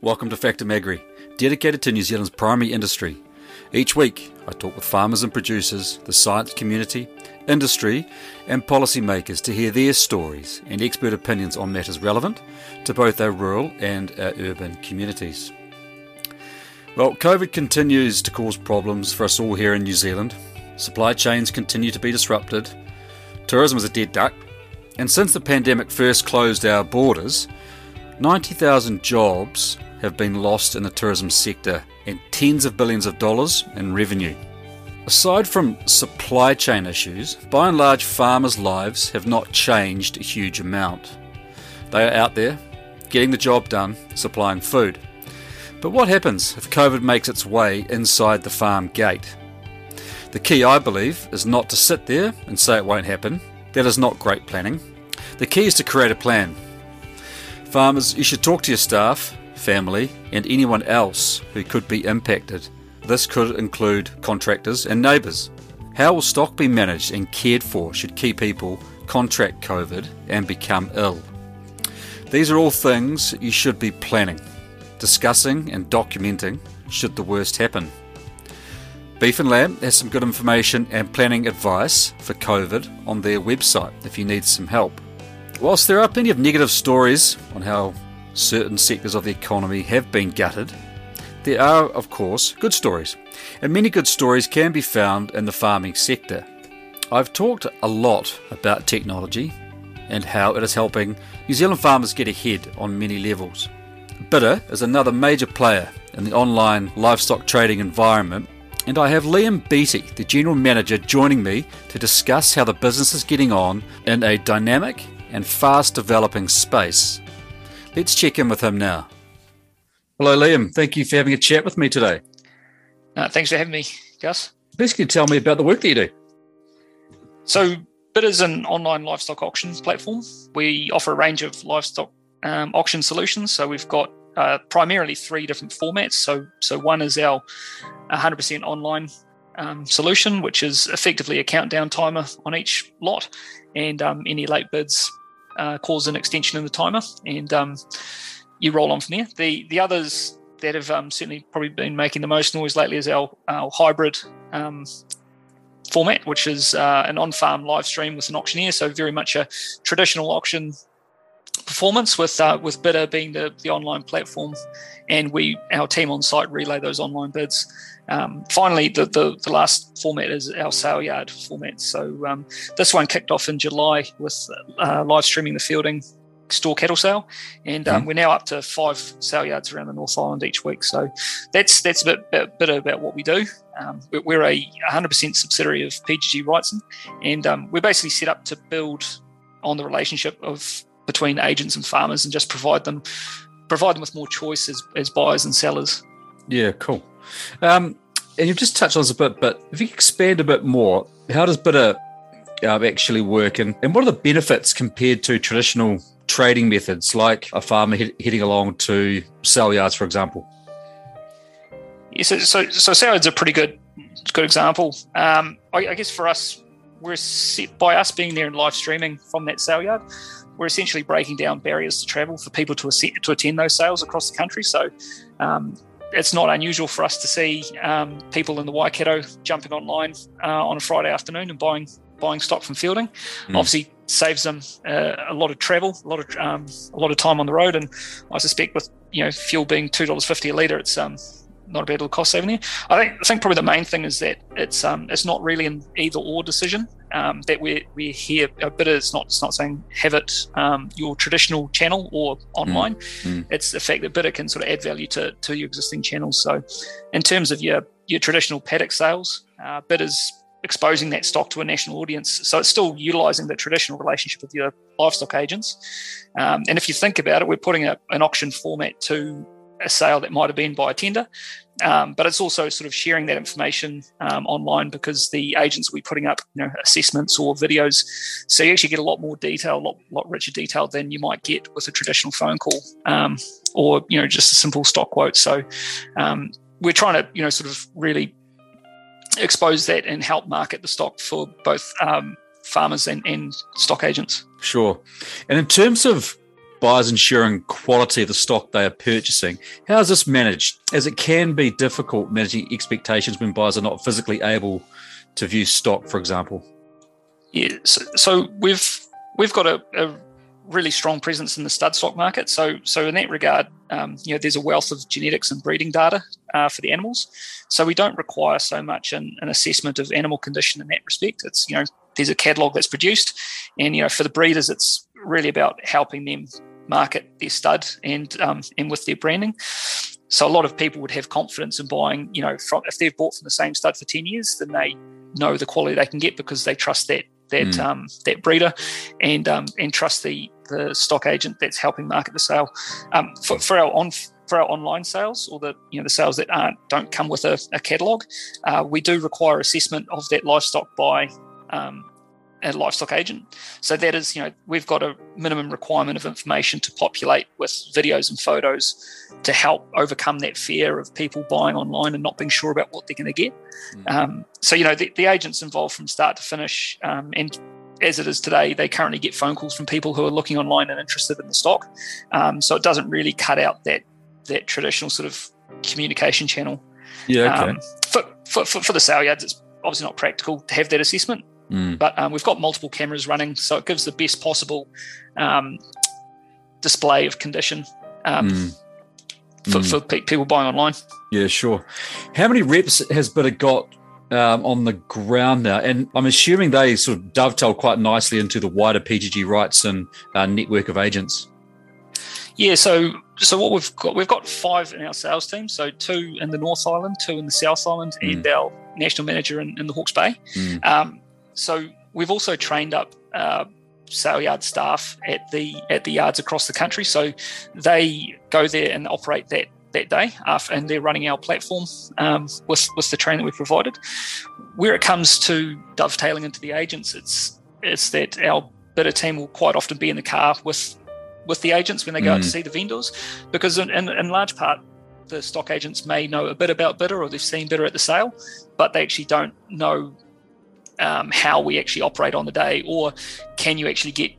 Welcome to Factum Agri, dedicated to New Zealand's primary industry. Each week, I talk with farmers and producers, the science community, industry, and policymakers to hear their stories and expert opinions on matters relevant to both our rural and our urban communities. Well, COVID continues to cause problems for us all here in New Zealand. Supply chains continue to be disrupted. Tourism is a dead duck. And since the pandemic first closed our borders, 90,000 jobs have been lost in the tourism sector and tens of billions of dollars in revenue. Aside from supply chain issues, by and large, farmers' lives have not changed a huge amount. They are out there, getting the job done, supplying food. But what happens if COVID makes its way inside the farm gate? The key, I believe, is not to sit there and say it won't happen. That is not great planning. The key is to create a plan. Farmers, you should talk to your staff, family, and anyone else who could be impacted. This could include contractors and neighbours. How will stock be managed and cared for should key people contract COVID and become ill? These are all things you should be planning, discussing, and documenting should the worst happen. Beef and Lamb has some good information and planning advice for COVID on their website if you need some help. Whilst there are plenty of negative stories on how certain sectors of the economy have been gutted, there are, of course, good stories, and many good stories can be found in the farming sector. I've talked a lot about technology and how it is helping New Zealand farmers get ahead on many levels. bidr is another major player in the online livestock trading environment, and I have Liam Beattie, the General Manager, joining me to discuss how the business is getting on in a dynamic and fast developing space. Let's check in with him now. Hello, Liam. Thank you for having a chat with me today. Uh, thanks for having me, Gus. Please can you tell me about the work that you do? So, bidr is an online livestock auctions platform. We offer a range of livestock um, auction solutions. So, we've got uh, primarily three different formats. So, so one is our 100% online um, solution, which is effectively a countdown timer on each lot, and um, any late bids uh, cause an extension in the timer, and um, you roll on from there. The the others that have um, certainly probably been making the most noise lately is our, our hybrid um, format, which is uh, an on-farm live stream with an auctioneer. So very much a traditional auction performance with uh, with bidr being the, the online platform and we our team on site relay those online bids. Um, finally the, the, the last format is our sale yard format. So um, this one kicked off in july with uh, live streaming the Feilding store cattle sale. And um, mm-hmm. we're now up to five sale yards around the north island each week. So that's that's a bit, bit, bit about what we do. Um, we're a 100% subsidiary of pgg wrightson. And um, we're basically set up to build on the relationship of between agents and farmers and just provide them provide them with more choice as, as buyers and sellers. Yeah, cool. Um, and you've just touched on this a bit, but if you expand a bit more, how does bidr uh, actually work, and, and what are the benefits compared to traditional trading methods, like a farmer heading along to sale yards, for example? Yeah, so so, so sale yards are a pretty good good example. Um, I, I guess for us, we're set by us being there and live streaming from that sale yard we're essentially breaking down barriers to travel for people to, to attend those sales across the country. So um, it's not unusual for us to see um, people in the Waikato jumping online uh, on a Friday afternoon and buying buying stock from Feilding. Mm. Obviously, saves them uh, a lot of travel, a lot of um, a lot of time on the road, and I suspect with you know fuel being two dollars fifty a liter, it's um, not a bad little cost saving there. I think I think probably the main thing is that it's um, it's not really an either or decision. Um, that we're we're here a bit it's not it's not saying have it um, your traditional channel or online. Mm, mm. It's the fact that bidr can sort of add value to to your existing channels. So in terms of your your traditional paddock sales, uh, bidr's exposing that stock to a national audience. So it's still utilizing the traditional relationship with your livestock agents. Um, and if you think about it, we're putting a, an auction format to a sale that might have been by a tender. Um, but it's also sort of sharing that information um, online because the agents will be putting up you know assessments or videos, so you actually get a lot more detail, a lot, lot richer detail than you might get with a traditional phone call um, or you know just a simple stock quote. So um, we're trying to you know sort of really expose that and help market the stock for both um, farmers and, and stock agents. Sure, and in terms of buyers ensuring quality of the stock they are purchasing. How is this managed? As it can be difficult managing expectations when buyers are not physically able to view stock, for example. Yeah, so, so we've we've got a, a, really strong presence in the stud stock market. So so in that regard, um, you know, there's a wealth of genetics and breeding data uh, for the animals. So we don't require so much an, an assessment of animal condition in that respect. It's you know there's a catalogue that's produced, and you know for the breeders, it's really about helping them market their stud and um, and with their branding. So a lot of people would have confidence in buying, you know, from if they've bought from the same stud for ten years, then they know the quality they can get because they trust that that mm. um, that breeder and um, and trust the the stock agent that's helping market the sale. Um, for, for our on for our online sales or the you know the sales that aren't don't come with a, a catalogue, uh, we do require assessment of that livestock by um, a livestock agent. So that is, you know, we've got a minimum requirement of information to populate with videos and photos to help overcome that fear of people buying online and not being sure about what they're going to get. Mm. Um, so, you know, the, the, agent's involved from start to finish. Um, and as it is today, they currently get phone calls from people who are looking online and interested in the stock. Um, so it doesn't really cut out that that traditional sort of communication channel. Yeah. Okay. Um, for, for, for, for the sale yards, it's obviously not practical to have that assessment. Mm. But um, we've got multiple cameras running, so it gives the best possible um, display of condition um, mm. For, mm. for pe- people buying online. Yeah, sure. How many reps has Bidr got um, on the ground now? And I'm assuming they sort of dovetail quite nicely into the wider PGG Wrightson uh, network of agents. Yeah, so so what we've got, we've got five in our sales team. So two in the North Island, two in the South Island, mm. and our national manager in, in the Hawke's Bay. Mm. Um, so we've also trained up uh, sale yard staff at the at the yards across the country. So they go there and operate that that day, after, and they're running our platform um, with with the training that we provided. Where it comes to dovetailing into the agents, it's it's that our Bidr team will quite often be in the car with with the agents when they go mm. out to mm. see the vendors, because in, in, in large part the stock agents may know a bit about Bidr or they've seen Bidr at the sale, but they actually don't know um, how we actually operate on the day, or can you actually get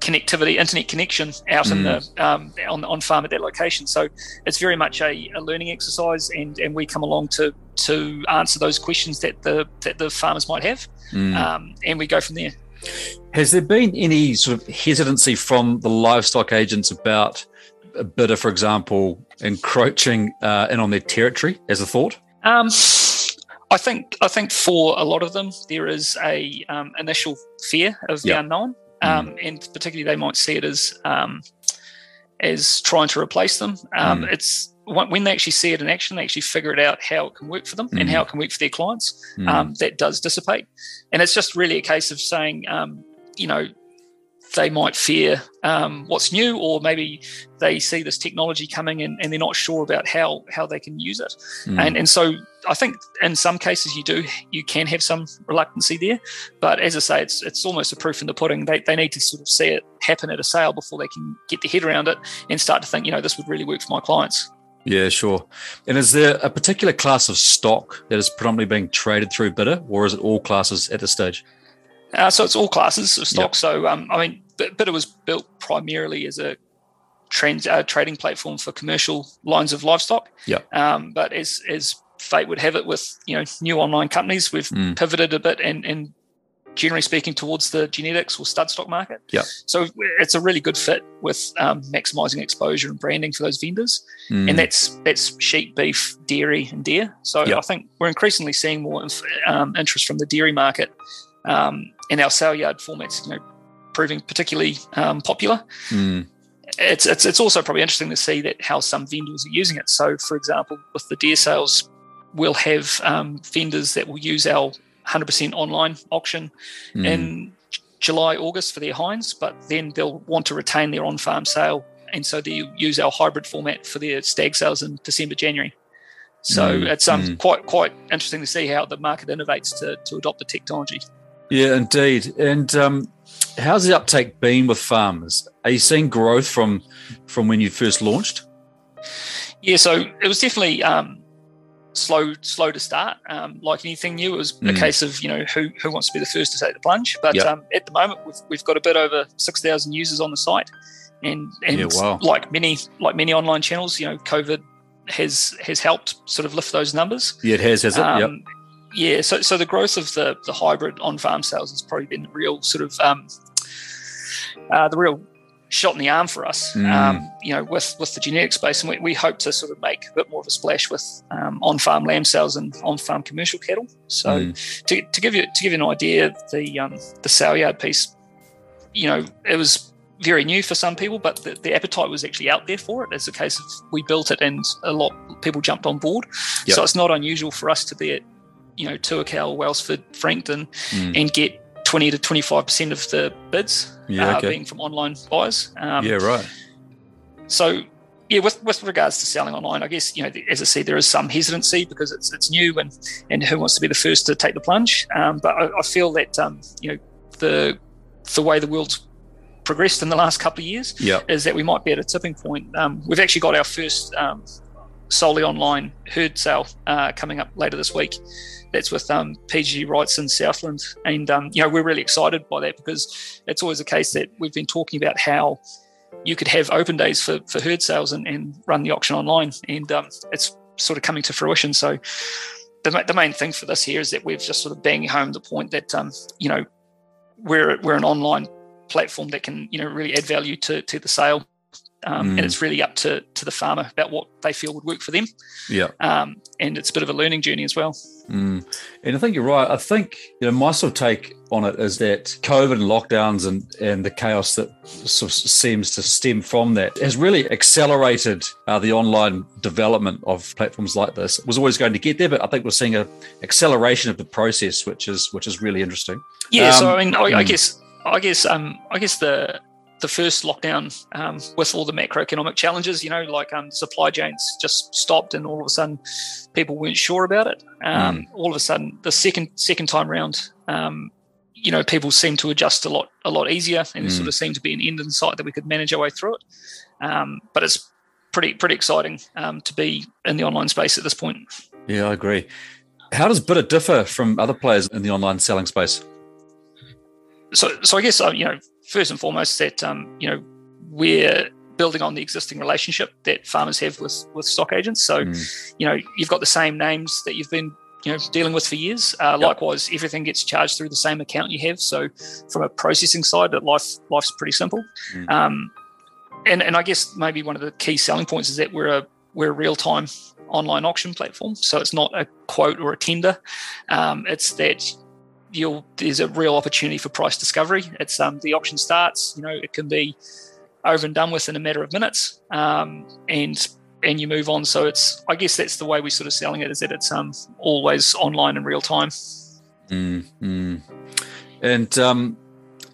connectivity, internet connection out mm. in the mm. um, on on farm at that location? So it's very much a, a, learning exercise, and and we come along to to answer those questions that the that the farmers might have, mm. um, and we go from there. Has there been any sort of hesitancy from the livestock agents about a bidder, for example, encroaching uh, in on their territory as a thought? Um, I think I think for a lot of them there is a um, initial fear of the yep. unknown, um, mm. and particularly they might see it as um, as trying to replace them. Um, mm. It's when they actually see it in action, they actually figure it out how it can work for them mm. and how it can work for their clients. Mm. Um, that does dissipate, and it's just really a case of saying, um, you know, they might fear um, what's new, or maybe they see this technology coming and, and, they're not sure about how how they can use it. Mm. And and so I think in some cases you do you can have some reluctancy there, but as I say, it's it's almost a proof in the pudding. They they need to sort of see it happen at a sale before they can get their head around it and start to think, you know, this would really work for my clients. Yeah, sure. And is there a particular class of stock that is predominantly being traded through Bidr, or is it all classes at this stage? Uh, so it's all classes of stock. Yep. So um, I mean, it was built primarily as a trend, uh, trading platform for commercial lines of livestock. Yeah. Um, but as as fate would have it, with you know new online companies, we've mm. pivoted a bit and and generally speaking towards the genetics or stud stock market. Yeah. So it's a really good fit with um, maximizing exposure and branding for those vendors, mm. and that's that's sheep, beef, dairy, and deer. So yep. I think we're increasingly seeing more um, interest from the dairy market um, in our sale yard formats. You know, proving particularly um, popular. Mm. It's, it's it's also probably interesting to see that how some vendors are using it. So, for example, with the deer sales, we'll have um, vendors that will use our 100% online auction mm. in July, August for their hinds, but then they'll want to retain their on-farm sale, and so they use our hybrid format for their stag sales in December, January. So mm. it's um, mm. quite quite interesting to see how the market innovates to to adopt the technology. Yeah, indeed. And um, how's the uptake been with farmers? Are you seeing growth from from when you first launched? Yeah, so it was definitely um, slow slow to start. Um, like anything new, it was mm. a case of you know who who wants to be the first to take the plunge. But yep. um, at the moment, we've we've got a bit over six thousand users on the site, and and Yeah, wow. like many like many online channels, you know, COVID has has helped sort of lift those numbers. Yeah, it has, has it? yep. Um, Yeah, so so the growth of the the hybrid on farm sales has probably been the real sort of um, uh, the real shot in the arm for us. Mm. Um, you know, with with the genetic space, and we, we hope to sort of make a bit more of a splash with um, on farm lamb sales and on farm commercial cattle. So Mm. to, to give you to give you an idea, the um, the sale yard piece, you know, it was very new for some people, but the, the appetite was actually out there for it. As a case of we built it and a lot of people jumped on board. Yep. So it's not unusual for us to be at, you know, Tuakau, Wellsford, Frankton, Mm. and get 20 to 25% of the bids Yeah, uh, okay. being from online buyers. Um, yeah, right. so yeah, with, with regards to selling online, I guess you know, as I said, there is some hesitancy because it's it's new and and who wants to be the first to take the plunge. Um, but I, I feel that um, you know the the way the world's progressed in the last couple of years Yeah. is that we might be at a tipping point. Um, we've actually got our first um, solely online herd sale uh, coming up later this week. That's with um, PGG Wrightson in Southland, and um, you know we're really excited by that because it's always a case that we've been talking about how you could have open days for, for herd sales and, and run the auction online, and um, it's sort of coming to fruition. So the, the main thing for this here is that we've just sort of banging home the point that um, you know we're we're an online platform that can you know really add value to to the sale. Um, Mm. And it's really up to, to the farmer about what they feel would work for them. Yeah. Um, and it's a bit of a learning journey as well. Mm. And I think you're right. I think you know my sort of take on it is that COVID and lockdowns and and the chaos that sort of seems to stem from that has really accelerated uh, the online development of platforms like this. It was always going to get there, but I think we're seeing a acceleration of the process, which is which is really interesting. Yeah, so Um, I mean, I, I mm. guess, I guess, um, I guess the the first lockdown um, with all the macroeconomic challenges, you know, like um, supply chains just stopped, and all of a sudden, people weren't sure about it. Um, All of a sudden, the second second time round, um, you know, people seemed to adjust a lot a lot easier, and there Mm. sort of seemed to be an end in sight that we could manage our way through it. Um, but it's pretty pretty exciting um, to be in the online space at this point. Yeah, I agree. How does Bidr differ from other players in the online selling space? so so I guess uh, you know first and foremost that um, you know we're building on the existing relationship that farmers have with with stock agents. So Mm. you know you've got the same names that you've been you know dealing with for years. Uh, Yep. Likewise, everything gets charged through the same account you have. So from a processing side, that life life's pretty simple. Mm. Um, and and I guess maybe one of the key selling points is that we're a we're a real time online auction platform. So it's not a quote or a tender. Um, it's that you'll there's a real opportunity for price discovery. It's um, the auction starts. You know, it can be over and done with in a matter of minutes, um, and and you move on. So it's I guess that's the way we're sort of selling it is that it's um, always online in real time. Mm, mm. And um,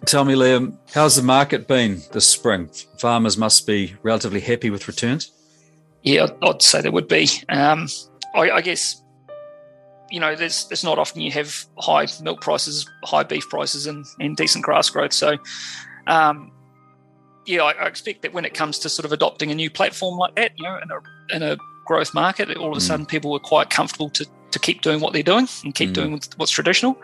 tell me, Liam, how's the market been this spring? Farmers must be relatively happy with returns. Yeah, I'd, I'd say they would be. Um, I, I guess you know there's there's not often you have high milk prices, high beef prices, and, and decent grass growth. So. Um, yeah, I, I expect that when it comes to sort of adopting a new platform like that, you know, in a in a growth market, all of a Mm. sudden people were quite comfortable to to keep doing what they're doing and keep Mm. doing what's- traditional.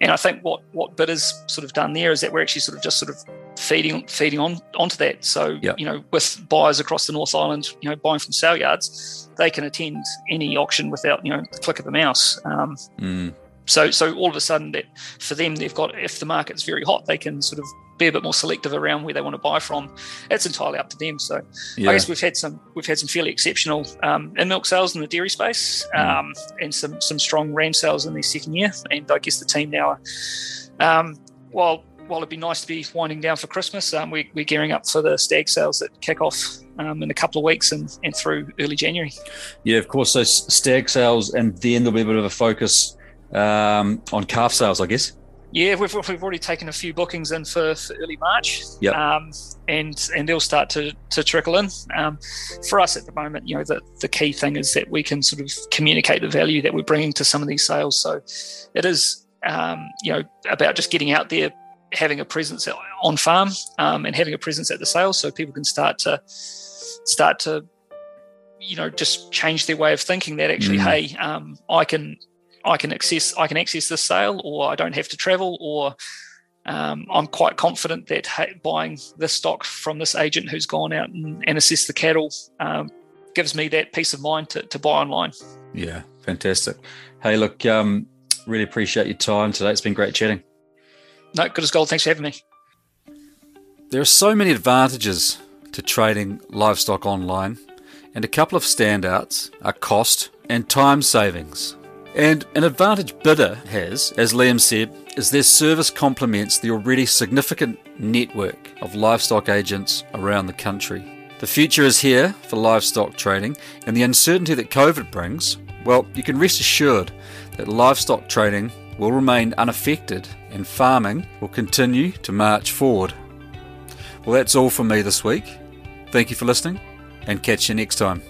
And I think what what Bidr's sort of done there is that we're actually sort of just sort of feeding feeding on onto that. So Yeah. you know, with buyers across the North Island, you know, buying from sale yards, they can attend any auction without you know the click of the mouse. Um, Mm, so so all of a sudden that for them they've got if the market's very hot, they can sort of be a bit more selective around where they want to buy from. It's entirely up to them. So yeah. I guess we've had some we've had some fairly exceptional um, in milk sales in the dairy space, um, and some some strong ram sales in their second year. And I guess the team now, are, um, while while it'd be nice to be winding down for Christmas, um, we, we're gearing up for the stag sales that kick off um, in a couple of weeks and, and through early January. yeah, of course. So stag sales, and then there'll be a bit of a focus um, on calf sales, I guess. Yeah, we've, we've already taken a few bookings in for, for early March. Yep. Um, and and they'll start to, to trickle in. Um, for us at the moment, you know, the, the key thing is that we can sort of communicate the value that we're bringing to some of these sales. So it is, um, you know, about just getting out there, having a presence on farm, um, and having a presence at the sales, so people can start to start to, you know, just change their way of thinking. That actually, Mm. hey, um, I can I can access I can access this sale, or I don't have to travel, or um, I'm quite confident that buying this stock from this agent who's gone out and, and assessed the cattle um, gives me that peace of mind to, to buy online. Yeah, fantastic. Hey, look, um, really appreciate your time today. It's been great chatting. No, good as gold. Thanks for having me. There are so many advantages to trading livestock online, and a couple of standouts are cost and time savings. And an advantage bidr has, as Liam said, is their service complements the already significant network of livestock agents around the country. The future is here for livestock trading, and the uncertainty that COVID brings, well, you can rest assured that livestock trading will remain unaffected and farming will continue to march forward. Well, that's all from me this week. Thank you for listening, and catch you next time.